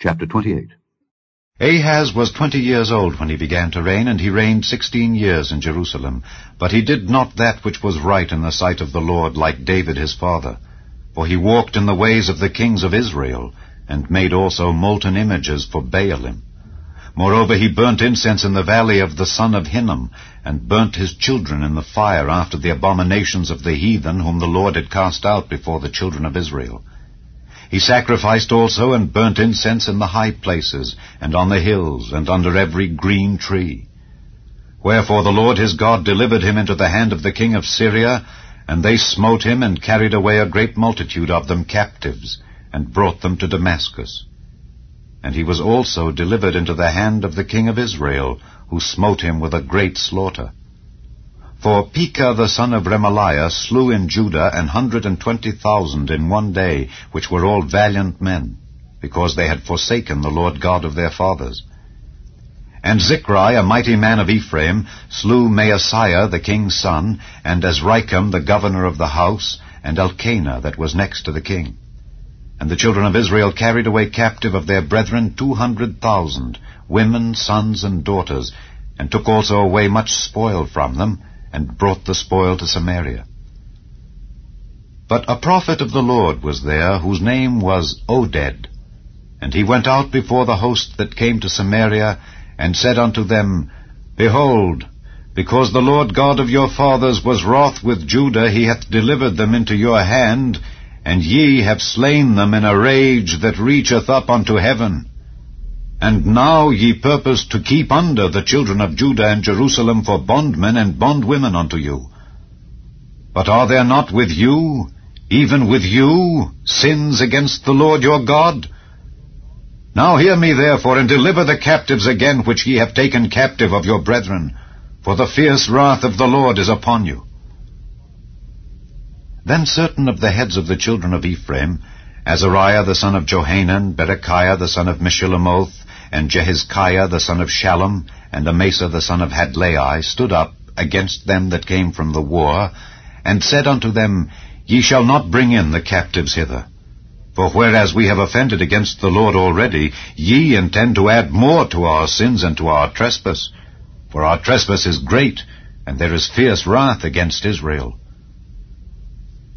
Chapter 28 Ahaz was twenty years old when he began to reign, and he reigned sixteen years in Jerusalem. But he did not that which was right in the sight of the Lord, like David his father. For he walked in the ways of the kings of Israel, and made also molten images for Baalim. Moreover, he burnt incense in the valley of the son of Hinnom, and burnt his children in the fire after the abominations of the heathen whom the Lord had cast out before the children of Israel. He sacrificed also and burnt incense in the high places, and on the hills, and under every green tree. Wherefore the Lord his God delivered him into the hand of the king of Syria, and they smote him, and carried away a great multitude of them captives, and brought them to Damascus. And he was also delivered into the hand of the king of Israel, who smote him with a great slaughter. For Pekah the son of Remaliah slew in Judah an hundred and twenty thousand in one day, which were all valiant men, because they had forsaken the Lord God of their fathers. And Zichri, a mighty man of Ephraim, slew Maaseiah the king's son, and Azrikam the governor of the house, and Elkanah that was next to the king. And the children of Israel carried away captive of their brethren two hundred thousand, women, sons, and daughters, and took also away much spoil from them, and brought the spoil to Samaria. But a prophet of the Lord was there, whose name was Oded. And he went out before the host that came to Samaria, and said unto them, Behold, because the Lord God of your fathers was wroth with Judah, he hath delivered them into your hand, and ye have slain them in a rage that reacheth up unto heaven. And now ye purpose to keep under the children of Judah and Jerusalem for bondmen and bondwomen unto you. But are there not with you, even with you, sins against the Lord your God? Now hear me therefore, and deliver the captives again which ye have taken captive of your brethren, for the fierce wrath of the Lord is upon you. Then certain of the heads of the children of Ephraim, Azariah the son of Johanan, Berechiah the son of Meshillemoth, and Jehizkiah the son of Shallum, and Amasa the son of Hadlai, stood up against them that came from the war, and said unto them, Ye shall not bring in the captives hither. For whereas we have offended against the Lord already, ye intend to add more to our sins and to our trespass. For our trespass is great, and there is fierce wrath against Israel.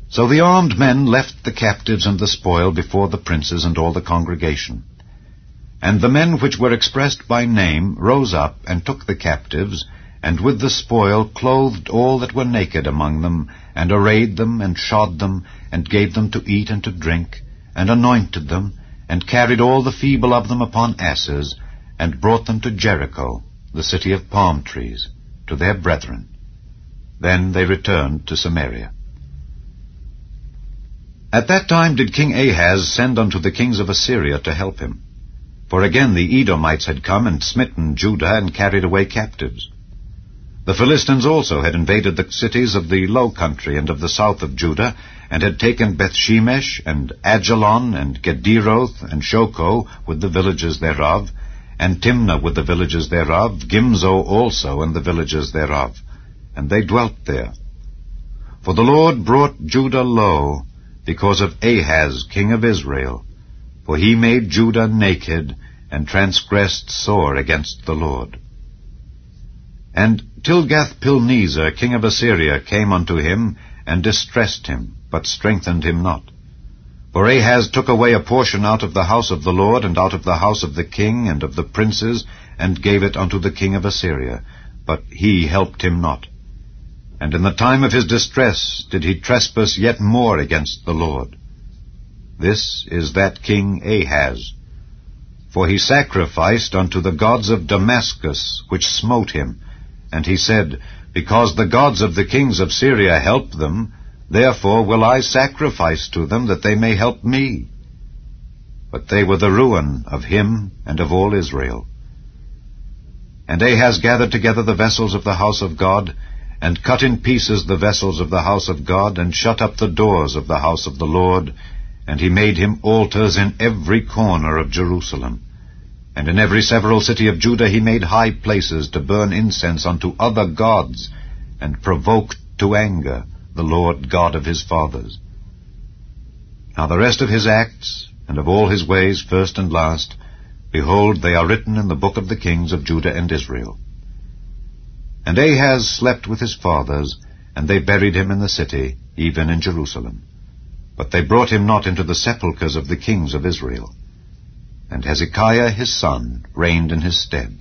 So the armed men left the captives and the spoil before the princes and all the congregation. And the men which were expressed by name rose up and took the captives, and with the spoil clothed all that were naked among them, and arrayed them, and shod them, and gave them to eat and to drink, and anointed them, and carried all the feeble of them upon asses, and brought them to Jericho, the city of palm trees, to their brethren. Then they returned to Samaria. At that time did King Ahaz send unto the kings of Assyria to help him. For again the Edomites had come and smitten Judah and carried away captives. The Philistines also had invaded the cities of the low country and of the south of Judah, and had taken Bethshemesh, and Ajalon, and Gederoth, and Shocho, with the villages thereof, and Timnah with the villages thereof, Gimzo also and the villages thereof. And they dwelt there. For the Lord brought Judah low, because of Ahaz king of Israel, for he made Judah naked, and transgressed sore against the Lord. And Tilgath-Pilneser, king of Assyria, came unto him, and distressed him, but strengthened him not. For Ahaz took away a portion out of the house of the Lord, and out of the house of the king, and of the princes, and gave it unto the king of Assyria. But he helped him not. And in the time of his distress did he trespass yet more against the Lord. This is that king Ahaz. For he sacrificed unto the gods of Damascus, which smote him. And he said, Because the gods of the kings of Syria help them, therefore will I sacrifice to them, that they may help me. But they were the ruin of him and of all Israel. And Ahaz gathered together the vessels of the house of God, and cut in pieces the vessels of the house of God, and shut up the doors of the house of the Lord, and he made him altars in every corner of Jerusalem. And in every several city of Judah he made high places to burn incense unto other gods, and provoked to anger the Lord God of his fathers. Now the rest of his acts, and of all his ways, first and last, Behold, they are written in the book of the kings of Judah and Israel. And Ahaz slept with his fathers, and they buried him in the city, even in Jerusalem. But they brought him not into the sepulchres of the kings of Israel. And Hezekiah his son reigned in his stead.